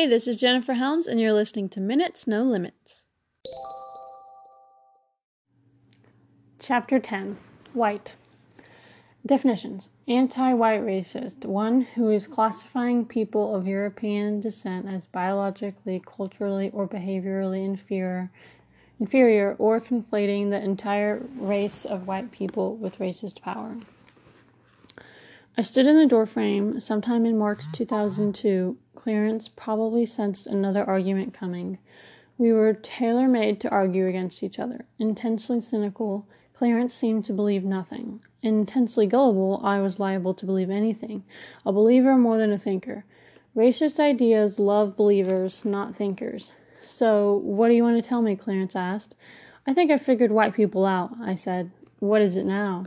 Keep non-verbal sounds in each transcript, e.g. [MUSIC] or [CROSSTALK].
Hey, this is Jennifer Helms, and you're listening to Minutes No Limits. Chapter 10 White Definitions Anti white racist, one who is classifying people of European descent as biologically, culturally, or behaviorally inferior, inferior or conflating the entire race of white people with racist power. I stood in the doorframe sometime in March 2002. Clarence probably sensed another argument coming. We were tailor made to argue against each other. Intensely cynical, Clarence seemed to believe nothing. Intensely gullible, I was liable to believe anything. A believer more than a thinker. Racist ideas love believers, not thinkers. So, what do you want to tell me? Clarence asked. I think I figured white people out, I said. What is it now?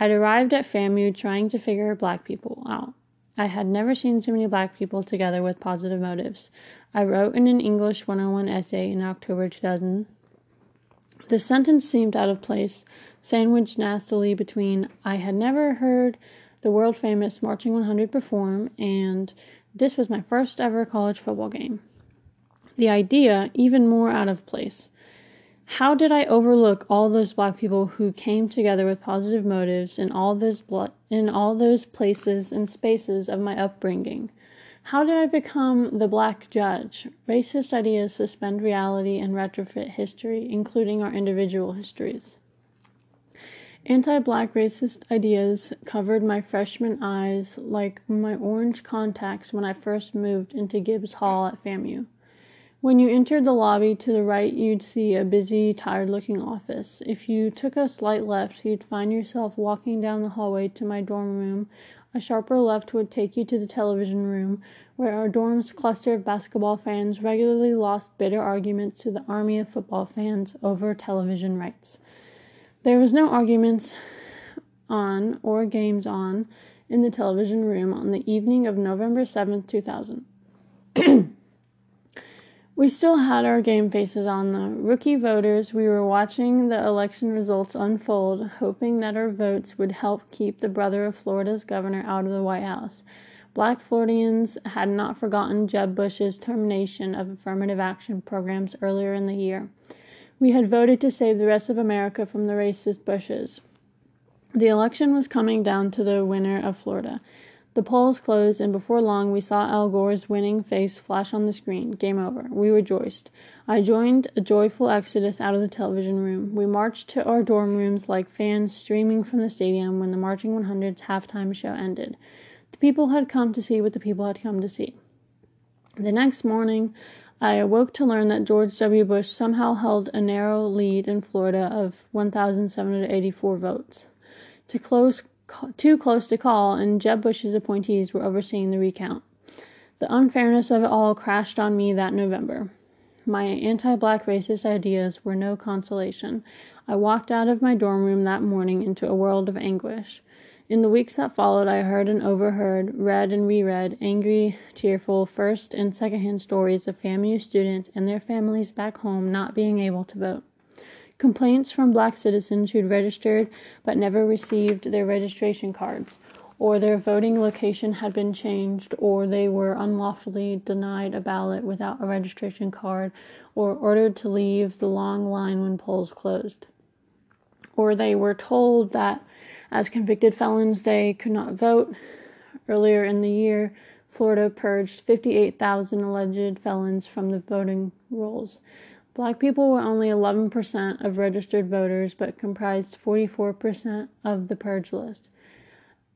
I'd arrived at FAMU trying to figure black people out. I had never seen so many black people together with positive motives. I wrote in an English 101 essay in October 2000. The sentence seemed out of place, sandwiched nastily between I had never heard the world famous Marching 100 perform and this was my first ever college football game. The idea, even more out of place. How did I overlook all those black people who came together with positive motives in all those in all those places and spaces of my upbringing? How did I become the black judge? Racist ideas suspend reality and retrofit history, including our individual histories. Anti black racist ideas covered my freshman eyes like my orange contacts when I first moved into Gibbs Hall at FAMU. When you entered the lobby to the right, you'd see a busy, tired looking office. If you took a slight left, you'd find yourself walking down the hallway to my dorm room. A sharper left would take you to the television room, where our dorm's cluster of basketball fans regularly lost bitter arguments to the army of football fans over television rights. There was no arguments on or games on in the television room on the evening of November 7th, 2000. [CLEARS THROAT] We still had our game faces on though. Rookie voters, we were watching the election results unfold, hoping that our votes would help keep the brother of Florida's governor out of the White House. Black Floridians had not forgotten Jeb Bush's termination of affirmative action programs earlier in the year. We had voted to save the rest of America from the racist Bushes. The election was coming down to the winner of Florida. The polls closed, and before long we saw Al Gore's winning face flash on the screen. Game over. We rejoiced. I joined a joyful exodus out of the television room. We marched to our dorm rooms like fans streaming from the stadium when the Marching 100's halftime show ended. The people had come to see what the people had come to see. The next morning, I awoke to learn that George W. Bush somehow held a narrow lead in Florida of 1,784 votes. To close too close to call, and Jeb Bush's appointees were overseeing the recount. The unfairness of it all crashed on me that November. My anti black racist ideas were no consolation. I walked out of my dorm room that morning into a world of anguish. In the weeks that followed, I heard and overheard, read and reread angry, tearful first and second-hand stories of FAMU students and their families back home not being able to vote. Complaints from black citizens who'd registered but never received their registration cards, or their voting location had been changed, or they were unlawfully denied a ballot without a registration card, or ordered to leave the long line when polls closed. Or they were told that as convicted felons they could not vote. Earlier in the year, Florida purged 58,000 alleged felons from the voting rolls. Black people were only 11% of registered voters but comprised 44% of the purge list.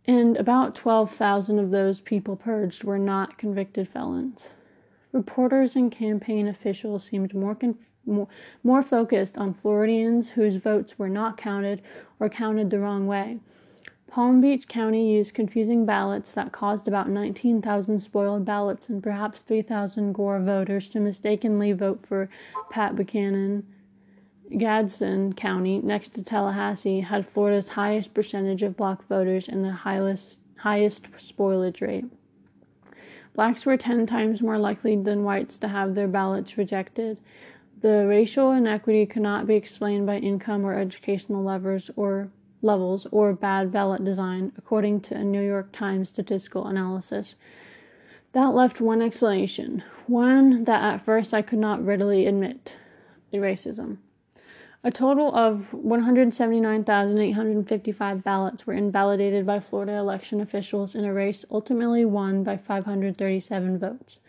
And about 12,000 of those people purged were not convicted felons. Reporters and campaign officials seemed more, conf- more, more focused on Floridians whose votes were not counted or counted the wrong way Palm Beach County used confusing ballots that caused about 19,000 spoiled ballots and perhaps 3,000 Gore voters to mistakenly vote for Pat Buchanan. Gadsden County, next to Tallahassee, had Florida's highest percentage of black voters and the highest, highest spoilage rate. Blacks were 10 times more likely than whites to have their ballots rejected. The racial inequity could not be explained by income or educational levers or levels or bad ballot design, according to a New York Times statistical analysis. That left one explanation, one that at first I could not readily admit racism. A total of 179,855 ballots were invalidated by Florida election officials in a race ultimately won by 537 votes.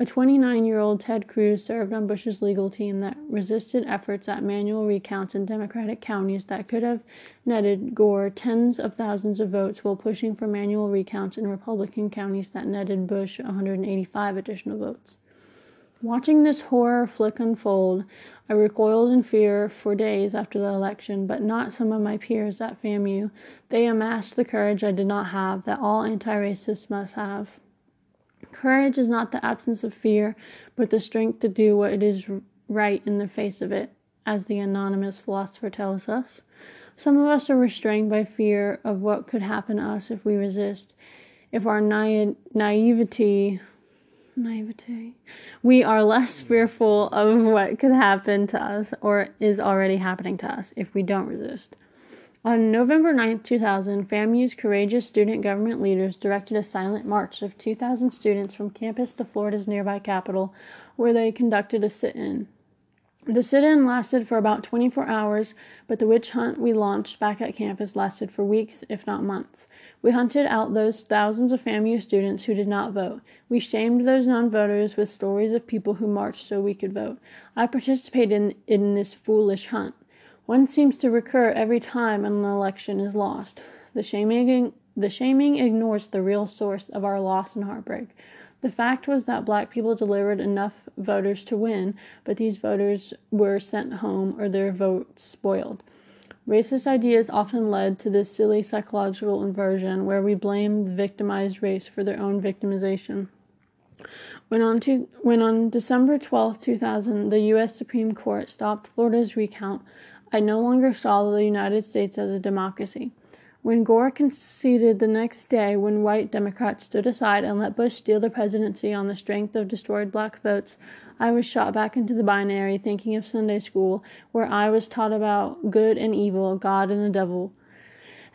A 29 year old Ted Cruz served on Bush's legal team that resisted efforts at manual recounts in Democratic counties that could have netted Gore tens of thousands of votes while pushing for manual recounts in Republican counties that netted Bush 185 additional votes. Watching this horror flick unfold, I recoiled in fear for days after the election, but not some of my peers at FAMU. They amassed the courage I did not have, that all anti racists must have. Courage is not the absence of fear, but the strength to do what is right in the face of it, as the anonymous philosopher tells us. Some of us are restrained by fear of what could happen to us if we resist. If our na- naivety naivete. We are less fearful of what could happen to us or is already happening to us if we don't resist. On November 9, 2000, FAMU's courageous student government leaders directed a silent march of 2,000 students from campus to Florida's nearby capital, where they conducted a sit in. The sit in lasted for about 24 hours, but the witch hunt we launched back at campus lasted for weeks, if not months. We hunted out those thousands of FAMU students who did not vote. We shamed those non voters with stories of people who marched so we could vote. I participated in, in this foolish hunt. One seems to recur every time an election is lost. The shaming, the shaming ignores the real source of our loss and heartbreak. The fact was that black people delivered enough voters to win, but these voters were sent home or their votes spoiled. Racist ideas often led to this silly psychological inversion where we blame the victimized race for their own victimization. When on, to, when on December 12, 2000, the U.S. Supreme Court stopped Florida's recount, I no longer saw the United States as a democracy. When Gore conceded the next day, when white Democrats stood aside and let Bush steal the presidency on the strength of destroyed black votes, I was shot back into the binary thinking of Sunday school, where I was taught about good and evil, God and the devil.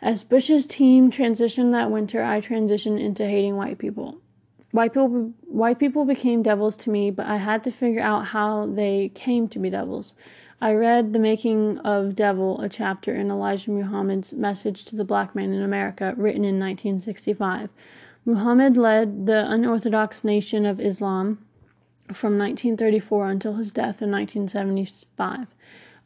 As Bush's team transitioned that winter, I transitioned into hating white people. White people, white people became devils to me, but I had to figure out how they came to be devils. I read The Making of Devil, a chapter in Elijah Muhammad's Message to the Black Man in America, written in 1965. Muhammad led the unorthodox nation of Islam from 1934 until his death in 1975.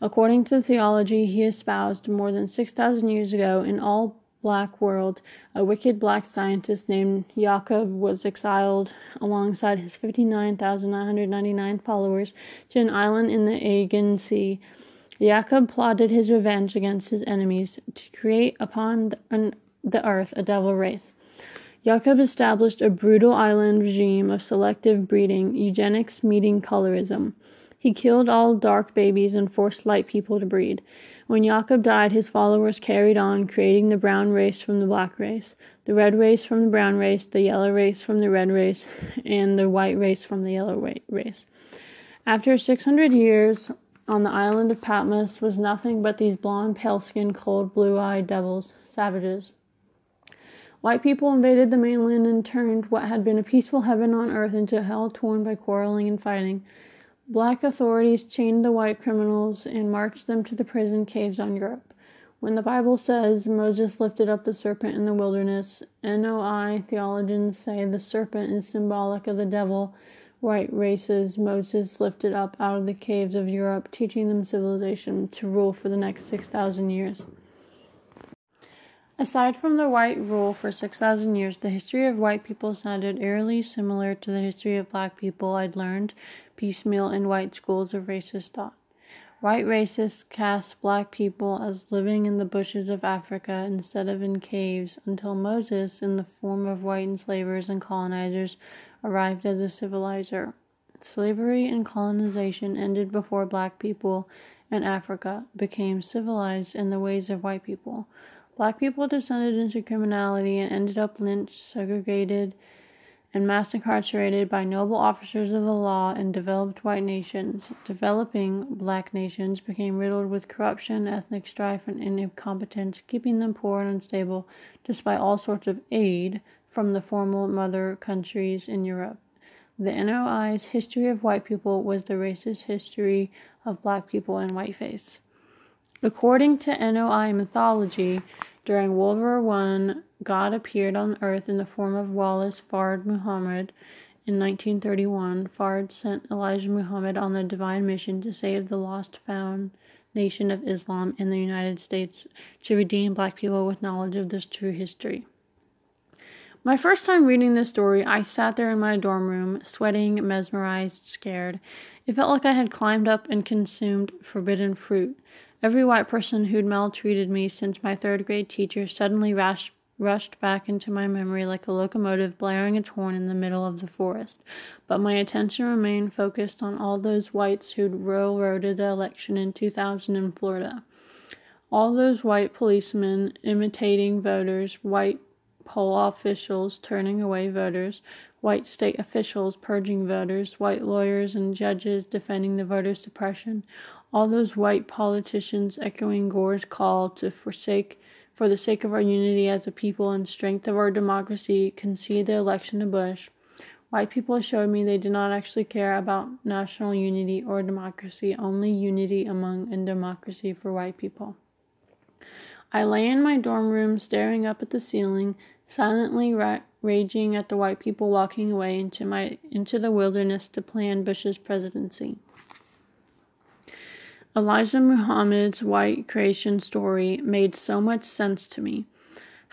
According to the theology he espoused more than 6,000 years ago in all black world, a wicked black scientist named Jacob was exiled alongside his 59,999 followers to an island in the Aegean Sea. Jacob plotted his revenge against his enemies to create upon the earth a devil race. Jacob established a brutal island regime of selective breeding, eugenics meeting colorism. He killed all dark babies and forced light people to breed. When Jacob died, his followers carried on, creating the brown race from the black race, the red race from the brown race, the yellow race from the red race, and the white race from the yellow race. After 600 years on the island of Patmos was nothing but these blond, pale skinned, cold, blue eyed devils, savages. White people invaded the mainland and turned what had been a peaceful heaven on earth into hell torn by quarreling and fighting. Black authorities chained the white criminals and marched them to the prison caves on Europe. When the Bible says Moses lifted up the serpent in the wilderness, NOI theologians say the serpent is symbolic of the devil. White races Moses lifted up out of the caves of Europe, teaching them civilization to rule for the next 6,000 years. Aside from the white rule for 6,000 years, the history of white people sounded eerily similar to the history of black people I'd learned piecemeal in white schools of racist thought. White racists cast black people as living in the bushes of Africa instead of in caves until Moses, in the form of white enslavers and colonizers, arrived as a civilizer. Slavery and colonization ended before black people in Africa became civilized in the ways of white people. Black people descended into criminality and ended up lynched, segregated, and mass incarcerated by noble officers of the law in developed white nations. Developing black nations became riddled with corruption, ethnic strife, and incompetence, keeping them poor and unstable despite all sorts of aid from the formal mother countries in Europe. The NOI's history of white people was the racist history of black people and whiteface. According to NOI mythology, during World War I, God appeared on earth in the form of Wallace Fard Muhammad. In 1931, Fard sent Elijah Muhammad on the divine mission to save the lost found nation of Islam in the United States to redeem black people with knowledge of this true history. My first time reading this story, I sat there in my dorm room, sweating, mesmerized, scared. It felt like I had climbed up and consumed forbidden fruit. Every white person who'd maltreated me since my third grade teacher suddenly rushed, rushed back into my memory like a locomotive blaring its horn in the middle of the forest. But my attention remained focused on all those whites who'd railroaded the election in 2000 in Florida. All those white policemen imitating voters, white poll officials turning away voters, white state officials purging voters, white lawyers and judges defending the voter suppression, all those white politicians echoing Gore's call to forsake for the sake of our unity as a people and strength of our democracy concede the election to Bush. White people showed me they did not actually care about national unity or democracy, only unity among and democracy for white people. I lay in my dorm room staring up at the ceiling, silently ra- raging at the white people walking away into my into the wilderness to plan Bush's presidency. Elijah Muhammad's white creation story made so much sense to me.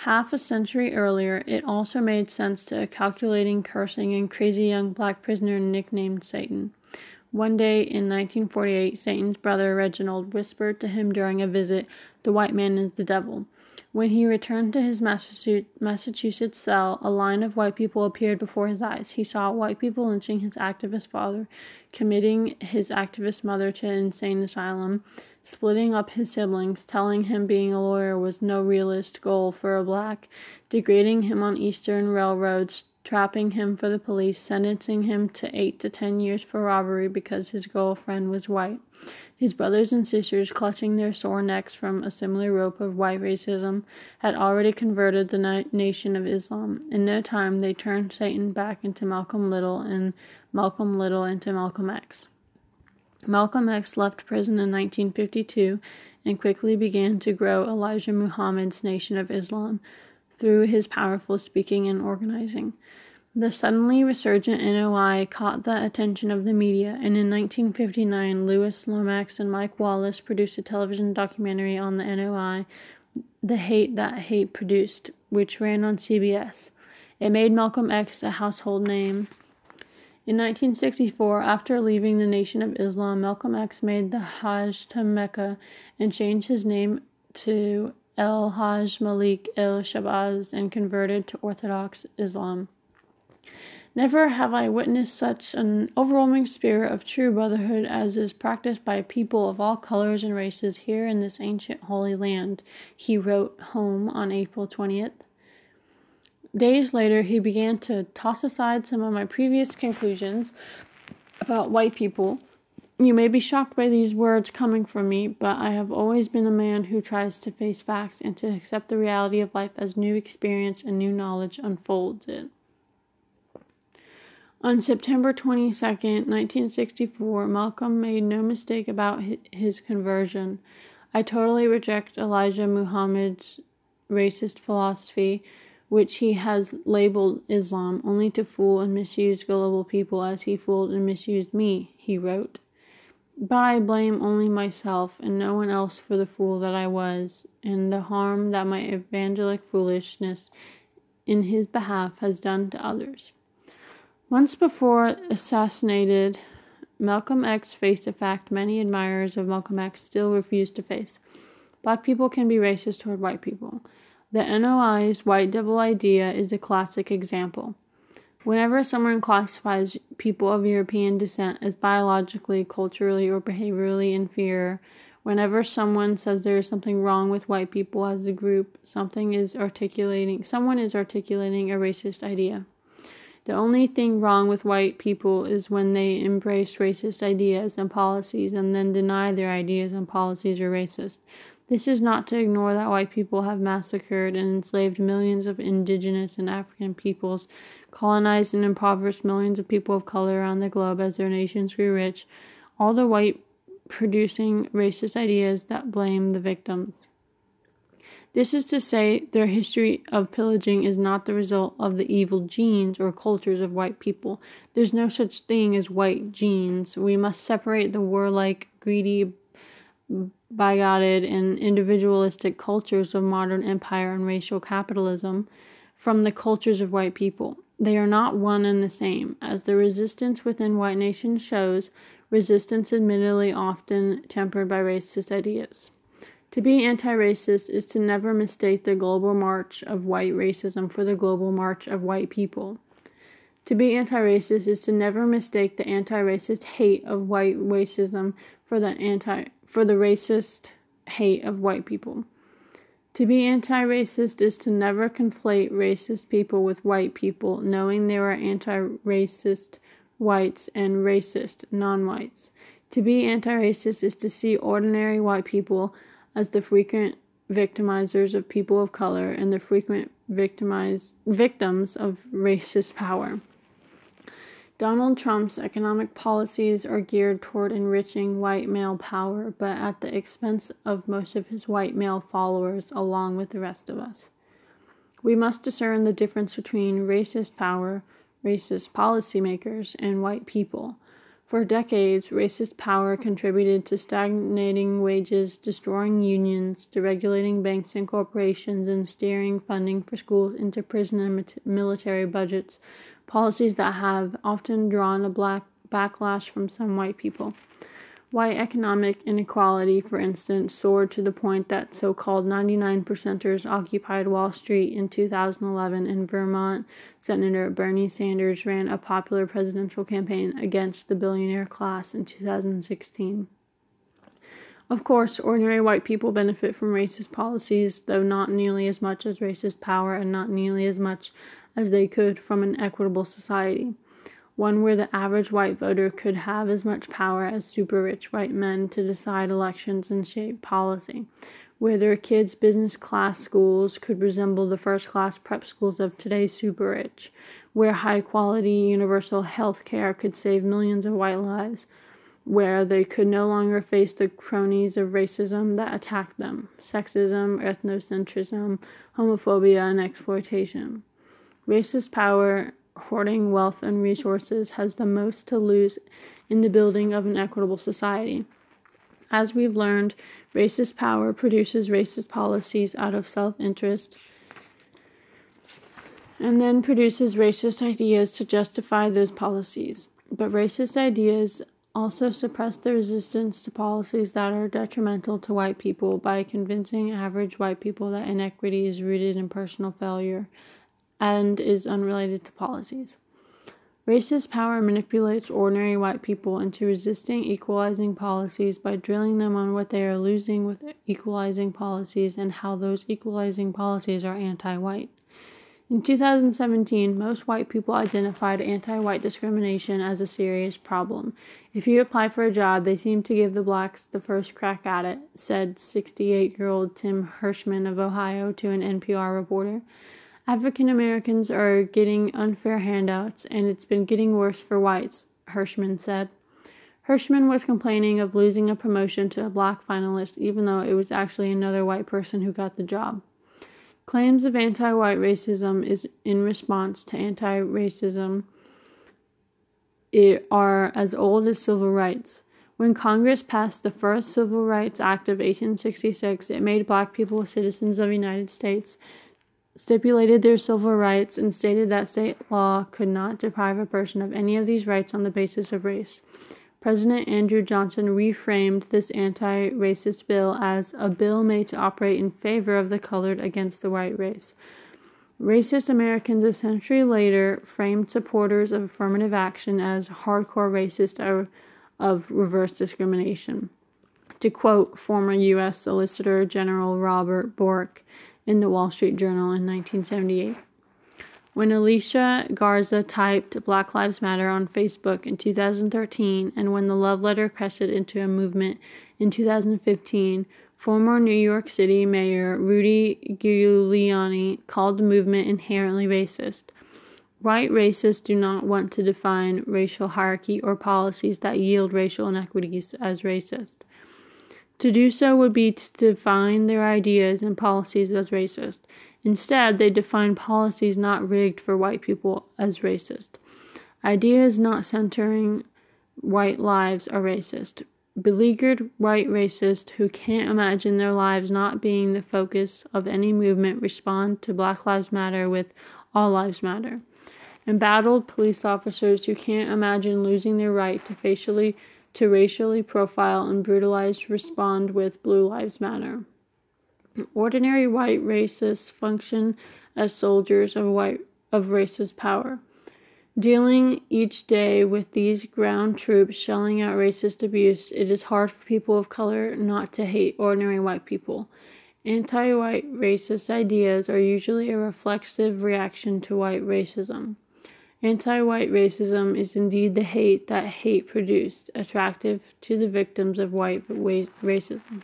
Half a century earlier, it also made sense to a calculating, cursing, and crazy young black prisoner nicknamed Satan. One day in 1948, Satan's brother Reginald whispered to him during a visit, The white man is the devil. When he returned to his Massachusetts cell, a line of white people appeared before his eyes. He saw white people lynching his activist father, committing his activist mother to an insane asylum, splitting up his siblings, telling him being a lawyer was no realist goal for a black, degrading him on eastern railroads, trapping him for the police, sentencing him to eight to ten years for robbery because his girlfriend was white. His brothers and sisters, clutching their sore necks from a similar rope of white racism, had already converted the na- nation of Islam. In no time, they turned Satan back into Malcolm Little and Malcolm Little into Malcolm X. Malcolm X left prison in 1952 and quickly began to grow Elijah Muhammad's Nation of Islam through his powerful speaking and organizing. The suddenly resurgent NOI caught the attention of the media, and in 1959, Louis Lomax and Mike Wallace produced a television documentary on the NOI, The Hate That Hate Produced, which ran on CBS. It made Malcolm X a household name. In 1964, after leaving the Nation of Islam, Malcolm X made the Hajj to Mecca and changed his name to El Hajj Malik El Shabazz and converted to Orthodox Islam. Never have I witnessed such an overwhelming spirit of true brotherhood as is practiced by people of all colors and races here in this ancient holy land, he wrote home on April 20th. Days later, he began to toss aside some of my previous conclusions about white people. You may be shocked by these words coming from me, but I have always been a man who tries to face facts and to accept the reality of life as new experience and new knowledge unfolds it. On September 22, 1964, Malcolm made no mistake about his conversion. I totally reject Elijah Muhammad's racist philosophy, which he has labeled Islam only to fool and misuse gullible people as he fooled and misused me, he wrote. But I blame only myself and no one else for the fool that I was, and the harm that my evangelic foolishness in his behalf has done to others. Months before assassinated, Malcolm X faced a fact many admirers of Malcolm X still refuse to face. Black people can be racist toward white people. The NOI's white devil idea is a classic example. Whenever someone classifies people of European descent as biologically, culturally, or behaviorally inferior, whenever someone says there is something wrong with white people as a group, something is articulating someone is articulating a racist idea. The only thing wrong with white people is when they embrace racist ideas and policies and then deny their ideas and policies are racist. This is not to ignore that white people have massacred and enslaved millions of indigenous and African peoples, colonized and impoverished millions of people of color around the globe as their nations grew rich, all the white producing racist ideas that blame the victims. This is to say, their history of pillaging is not the result of the evil genes or cultures of white people. There's no such thing as white genes. We must separate the warlike, greedy, bigoted, and individualistic cultures of modern empire and racial capitalism from the cultures of white people. They are not one and the same. As the resistance within white nations shows, resistance admittedly often tempered by racist ideas. To be anti racist is to never mistake the global march of white racism for the global march of white people. To be anti racist is to never mistake the anti racist hate of white racism for the anti for the racist hate of white people. To be anti racist is to never conflate racist people with white people, knowing there are anti racist whites and racist non whites. To be anti racist is to see ordinary white people as the frequent victimizers of people of color and the frequent victimized victims of racist power. Donald Trump's economic policies are geared toward enriching white male power, but at the expense of most of his white male followers, along with the rest of us. We must discern the difference between racist power, racist policymakers, and white people. For decades, racist power contributed to stagnating wages, destroying unions, deregulating banks and corporations, and steering funding for schools into prison and military budgets, policies that have often drawn a black backlash from some white people. White economic inequality, for instance, soared to the point that so called 99 percenters occupied Wall Street in 2011, and Vermont Senator Bernie Sanders ran a popular presidential campaign against the billionaire class in 2016. Of course, ordinary white people benefit from racist policies, though not nearly as much as racist power and not nearly as much as they could from an equitable society one where the average white voter could have as much power as super rich white men to decide elections and shape policy, where their kids' business class schools could resemble the first class prep schools of today's super rich, where high quality universal health care could save millions of white lives, where they could no longer face the cronies of racism that attacked them sexism, ethnocentrism, homophobia, and exploitation. Racist power hoarding wealth and resources has the most to lose in the building of an equitable society. As we've learned, racist power produces racist policies out of self interest and then produces racist ideas to justify those policies. But racist ideas also suppress the resistance to policies that are detrimental to white people by convincing average white people that inequity is rooted in personal failure and is unrelated to policies. Racist power manipulates ordinary white people into resisting equalizing policies by drilling them on what they are losing with equalizing policies and how those equalizing policies are anti white. In 2017, most white people identified anti white discrimination as a serious problem. If you apply for a job, they seem to give the blacks the first crack at it, said 68 year old Tim Hirschman of Ohio to an NPR reporter. African Americans are getting unfair handouts, and it's been getting worse for whites, Hirschman said. Hirschman was complaining of losing a promotion to a black finalist, even though it was actually another white person who got the job. Claims of anti white racism is in response to anti racism are as old as civil rights. When Congress passed the first Civil Rights Act of 1866, it made black people citizens of the United States stipulated their civil rights and stated that state law could not deprive a person of any of these rights on the basis of race. President Andrew Johnson reframed this anti racist bill as a bill made to operate in favor of the colored against the white race. Racist Americans a century later framed supporters of affirmative action as hardcore racist of, of reverse discrimination. To quote former U.S. Solicitor General Robert Bork, in the Wall Street Journal in 1978. When Alicia Garza typed Black Lives Matter on Facebook in 2013, and when the love letter crested into a movement in 2015, Former New York City Mayor Rudy Giuliani called the movement inherently racist. White racists do not want to define racial hierarchy or policies that yield racial inequities as racist. To do so would be to define their ideas and policies as racist. Instead, they define policies not rigged for white people as racist. Ideas not centering white lives are racist. Beleaguered white racists who can't imagine their lives not being the focus of any movement respond to Black Lives Matter with All Lives Matter. Embattled police officers who can't imagine losing their right to facially to racially profile and brutalize respond with Blue Lives Matter. Ordinary white racists function as soldiers of white of racist power. Dealing each day with these ground troops shelling out racist abuse, it is hard for people of color not to hate ordinary white people. Anti white racist ideas are usually a reflexive reaction to white racism. Anti white racism is indeed the hate that hate produced, attractive to the victims of white racism.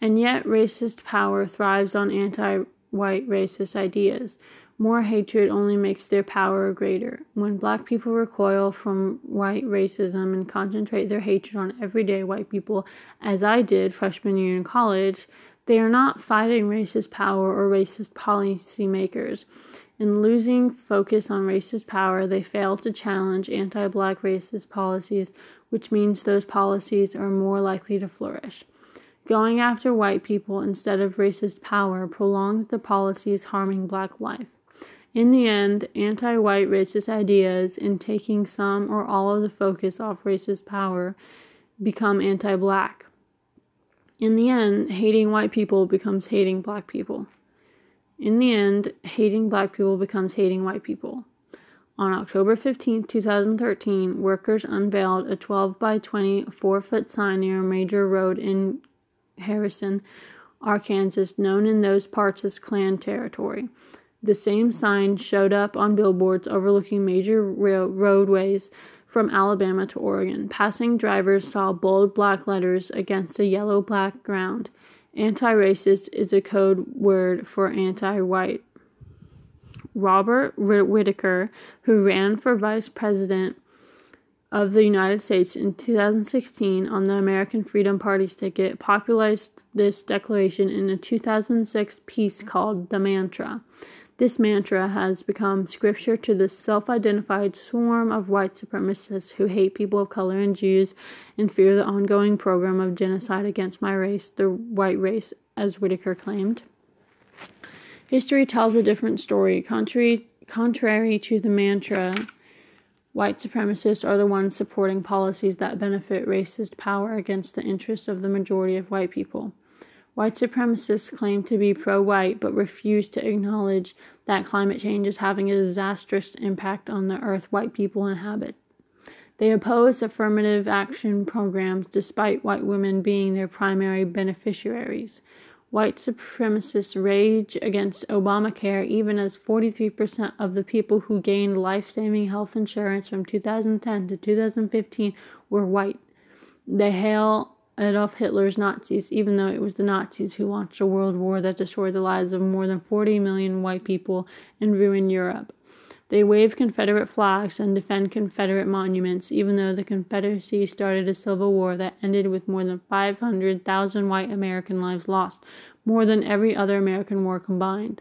And yet, racist power thrives on anti white racist ideas. More hatred only makes their power greater. When black people recoil from white racism and concentrate their hatred on everyday white people, as I did freshman year in college, they are not fighting racist power or racist policymakers. In losing focus on racist power, they fail to challenge anti black racist policies, which means those policies are more likely to flourish. Going after white people instead of racist power prolongs the policies harming black life. In the end, anti white racist ideas, in taking some or all of the focus off racist power, become anti black. In the end, hating white people becomes hating black people. In the end, hating black people becomes hating white people. On October 15, 2013, workers unveiled a 12 by 20 4 foot sign near a major road in Harrison, Arkansas, known in those parts as Klan territory. The same sign showed up on billboards overlooking major rail- roadways from Alabama to Oregon. Passing drivers saw bold black letters against a yellow black ground. Anti racist is a code word for anti white. Robert Whitaker, who ran for vice president of the United States in 2016 on the American Freedom Party's ticket, popularized this declaration in a 2006 piece called The Mantra. This mantra has become scripture to the self identified swarm of white supremacists who hate people of color and Jews and fear the ongoing program of genocide against my race, the white race, as Whitaker claimed. History tells a different story. Contrary, contrary to the mantra, white supremacists are the ones supporting policies that benefit racist power against the interests of the majority of white people. White supremacists claim to be pro white but refuse to acknowledge that climate change is having a disastrous impact on the earth white people inhabit. They oppose affirmative action programs despite white women being their primary beneficiaries. White supremacists rage against Obamacare even as 43% of the people who gained life saving health insurance from 2010 to 2015 were white. They hail Adolf Hitler's Nazis, even though it was the Nazis who launched a world war that destroyed the lives of more than 40 million white people and ruined Europe. They wave Confederate flags and defend Confederate monuments, even though the Confederacy started a civil war that ended with more than 500,000 white American lives lost, more than every other American war combined.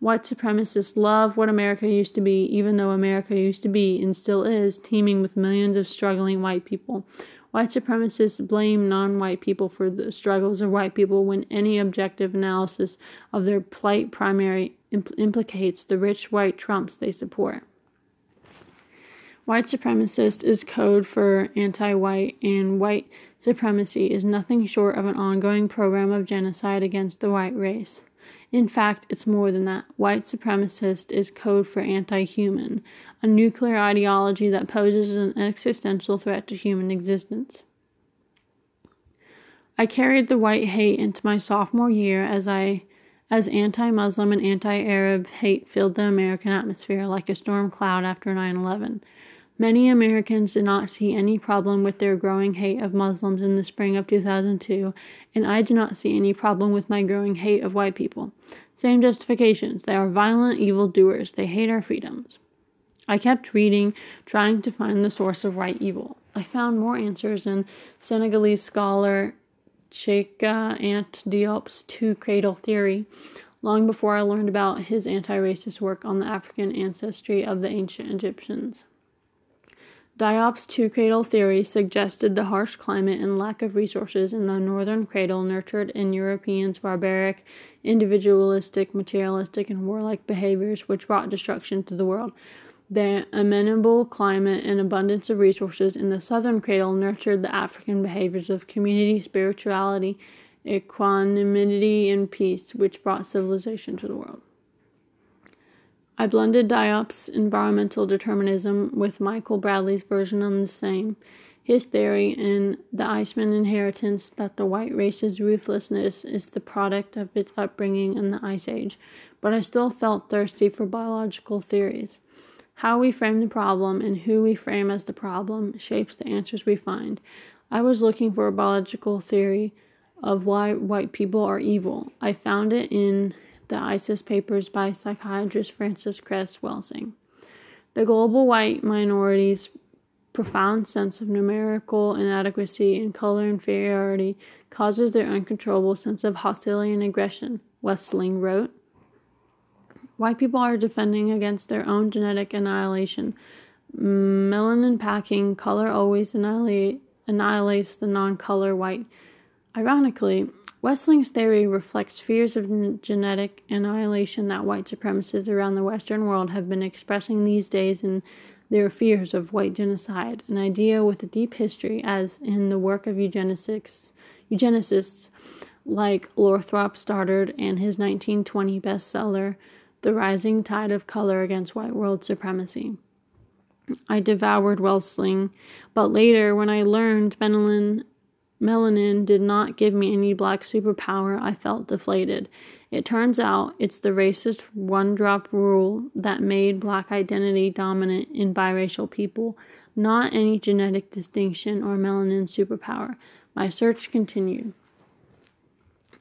White supremacists love what America used to be, even though America used to be and still is teeming with millions of struggling white people White supremacists blame non white people for the struggles of white people when any objective analysis of their plight primarily impl- implicates the rich white Trumps they support. White supremacist is code for anti white, and white supremacy is nothing short of an ongoing program of genocide against the white race. In fact, it's more than that. White supremacist is code for anti human, a nuclear ideology that poses an existential threat to human existence. I carried the white hate into my sophomore year as I as anti-Muslim and anti-Arab hate filled the American atmosphere like a storm cloud after 9/11. Many Americans did not see any problem with their growing hate of Muslims in the spring of 2002, and I do not see any problem with my growing hate of white people. Same justifications. They are violent evildoers. They hate our freedoms. I kept reading, trying to find the source of white evil. I found more answers in Senegalese scholar Cheikh Anta Diop's two cradle theory, long before I learned about his anti racist work on the African ancestry of the ancient Egyptians. Diop's two cradle theory suggested the harsh climate and lack of resources in the northern cradle nurtured in Europeans' barbaric, individualistic, materialistic, and warlike behaviors which brought destruction to the world. The amenable climate and abundance of resources in the southern cradle nurtured the African behaviors of community, spirituality, equanimity, and peace, which brought civilization to the world. I blended Diop's environmental determinism with Michael Bradley's version on the same. His theory in The Iceman Inheritance that the white race's ruthlessness is the product of its upbringing in the Ice Age, but I still felt thirsty for biological theories. How we frame the problem and who we frame as the problem shapes the answers we find. I was looking for a biological theory of why white people are evil. I found it in the ISIS papers by psychiatrist Francis Cress Welsing. The global white minority's profound sense of numerical inadequacy and color inferiority causes their uncontrollable sense of hostility and aggression, Welsing wrote. White people are defending against their own genetic annihilation. Melanin packing color always annihilate, annihilates the non color white. Ironically, Welsing's theory reflects fears of genetic annihilation that white supremacists around the Western world have been expressing these days in their fears of white genocide, an idea with a deep history, as in the work of eugenicists, eugenicists like Lothrop Stoddard and his 1920 bestseller, The Rising Tide of Color Against White World Supremacy. I devoured Welsling, but later, when I learned Benelin Melanin did not give me any black superpower. I felt deflated. It turns out it's the racist one drop rule that made black identity dominant in biracial people, not any genetic distinction or melanin superpower. My search continued.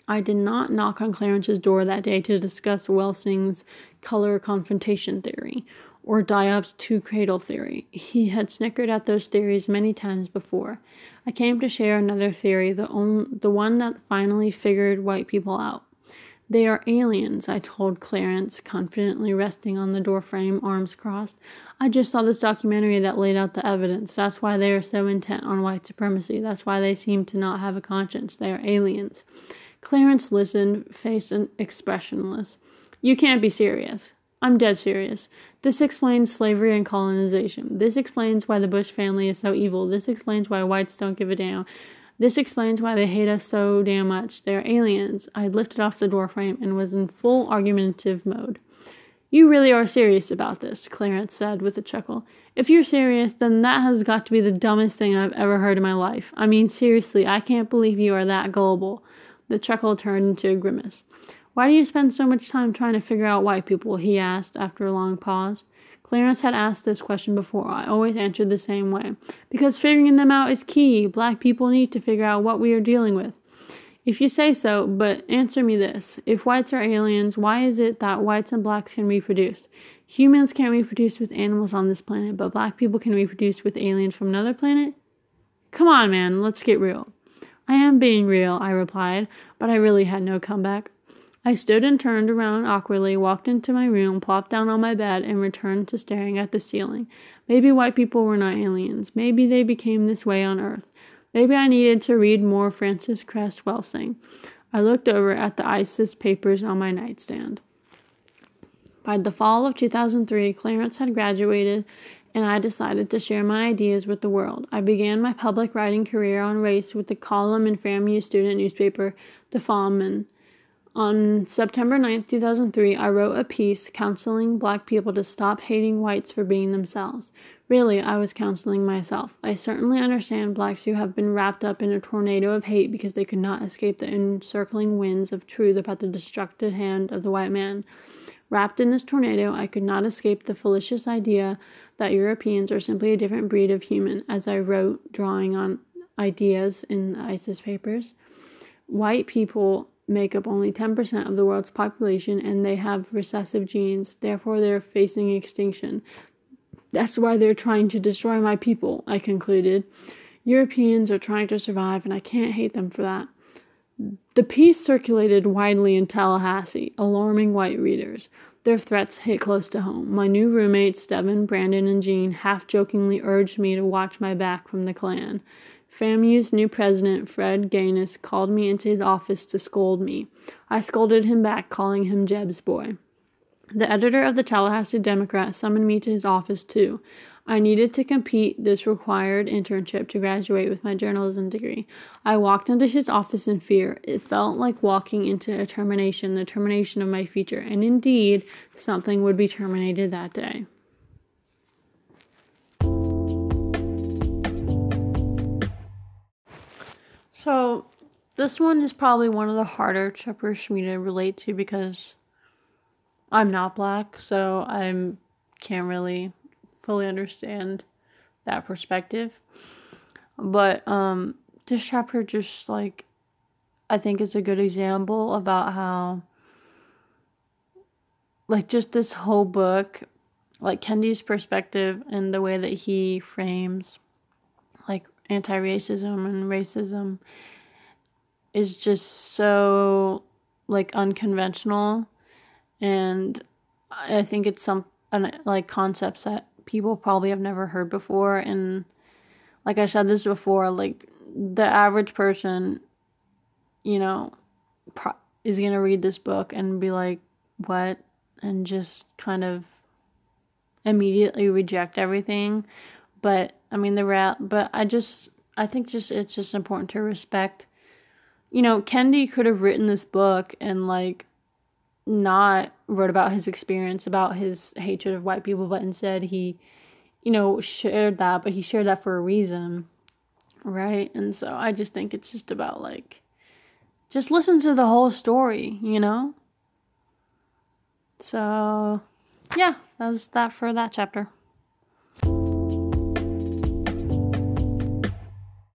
I did not knock on Clarence's door that day to discuss Welsing's color confrontation theory or Diop's two cradle theory. He had snickered at those theories many times before. I came to share another theory, the, the one that finally figured white people out. They are aliens, I told Clarence, confidently resting on the doorframe, arms crossed. I just saw this documentary that laid out the evidence. That's why they are so intent on white supremacy. That's why they seem to not have a conscience. They are aliens. Clarence listened, face expressionless. You can't be serious. I'm dead serious. This explains slavery and colonization. This explains why the Bush family is so evil. This explains why whites don't give a damn. This explains why they hate us so damn much. They're aliens. I lifted off the doorframe and was in full argumentative mode. You really are serious about this, Clarence said with a chuckle. If you're serious, then that has got to be the dumbest thing I've ever heard in my life. I mean, seriously, I can't believe you are that gullible. The chuckle turned into a grimace. Why do you spend so much time trying to figure out white people? he asked after a long pause. Clarence had asked this question before. I always answered the same way. Because figuring them out is key. Black people need to figure out what we are dealing with. If you say so, but answer me this. If whites are aliens, why is it that whites and blacks can reproduce? Humans can't reproduce with animals on this planet, but black people can reproduce with aliens from another planet? Come on, man, let's get real. I am being real, I replied, but I really had no comeback. I stood and turned around awkwardly, walked into my room, plopped down on my bed, and returned to staring at the ceiling. Maybe white people were not aliens. Maybe they became this way on Earth. Maybe I needed to read more Francis Cress Welsing. I looked over at the ISIS papers on my nightstand. By the fall of 2003, Clarence had graduated, and I decided to share my ideas with the world. I began my public writing career on race with the column in FAMU student newspaper, The Famuan. On September 9, 2003, I wrote a piece counseling black people to stop hating whites for being themselves. Really, I was counseling myself. I certainly understand blacks who have been wrapped up in a tornado of hate because they could not escape the encircling winds of truth about the destructive hand of the white man. Wrapped in this tornado, I could not escape the fallacious idea that Europeans are simply a different breed of human, as I wrote, drawing on ideas in the ISIS papers. White people make up only 10% of the world's population and they have recessive genes, therefore, they're facing extinction. That's why they're trying to destroy my people, I concluded. Europeans are trying to survive, and I can't hate them for that. The piece circulated widely in Tallahassee, alarming white readers. Their threats hit close to home. My new roommates, Devin, Brandon, and Jean, half jokingly urged me to watch my back from the Klan. FAMU's new president, Fred Gainous, called me into his office to scold me. I scolded him back, calling him Jeb's boy. The editor of the Tallahassee Democrat summoned me to his office, too. I needed to complete this required internship to graduate with my journalism degree. I walked into his office in fear. It felt like walking into a termination, the termination of my future, and indeed, something would be terminated that day. So, this one is probably one of the harder chapters for me to relate to because I'm not black, so I can't really fully understand that perspective. But um this chapter just like I think is a good example about how like just this whole book like Kendi's perspective and the way that he frames like anti-racism and racism is just so like unconventional. And I think it's some like concepts that people probably have never heard before. And like I said this before like the average person you know pro- is going to read this book and be like what? and just kind of immediately reject everything. But I mean the rat but I just I think just it's just important to respect you know Kendi could have written this book and like not wrote about his experience about his hatred of white people, but instead he, you know, shared that, but he shared that for a reason, right? And so I just think it's just about like, just listen to the whole story, you know? So, yeah, that was that for that chapter.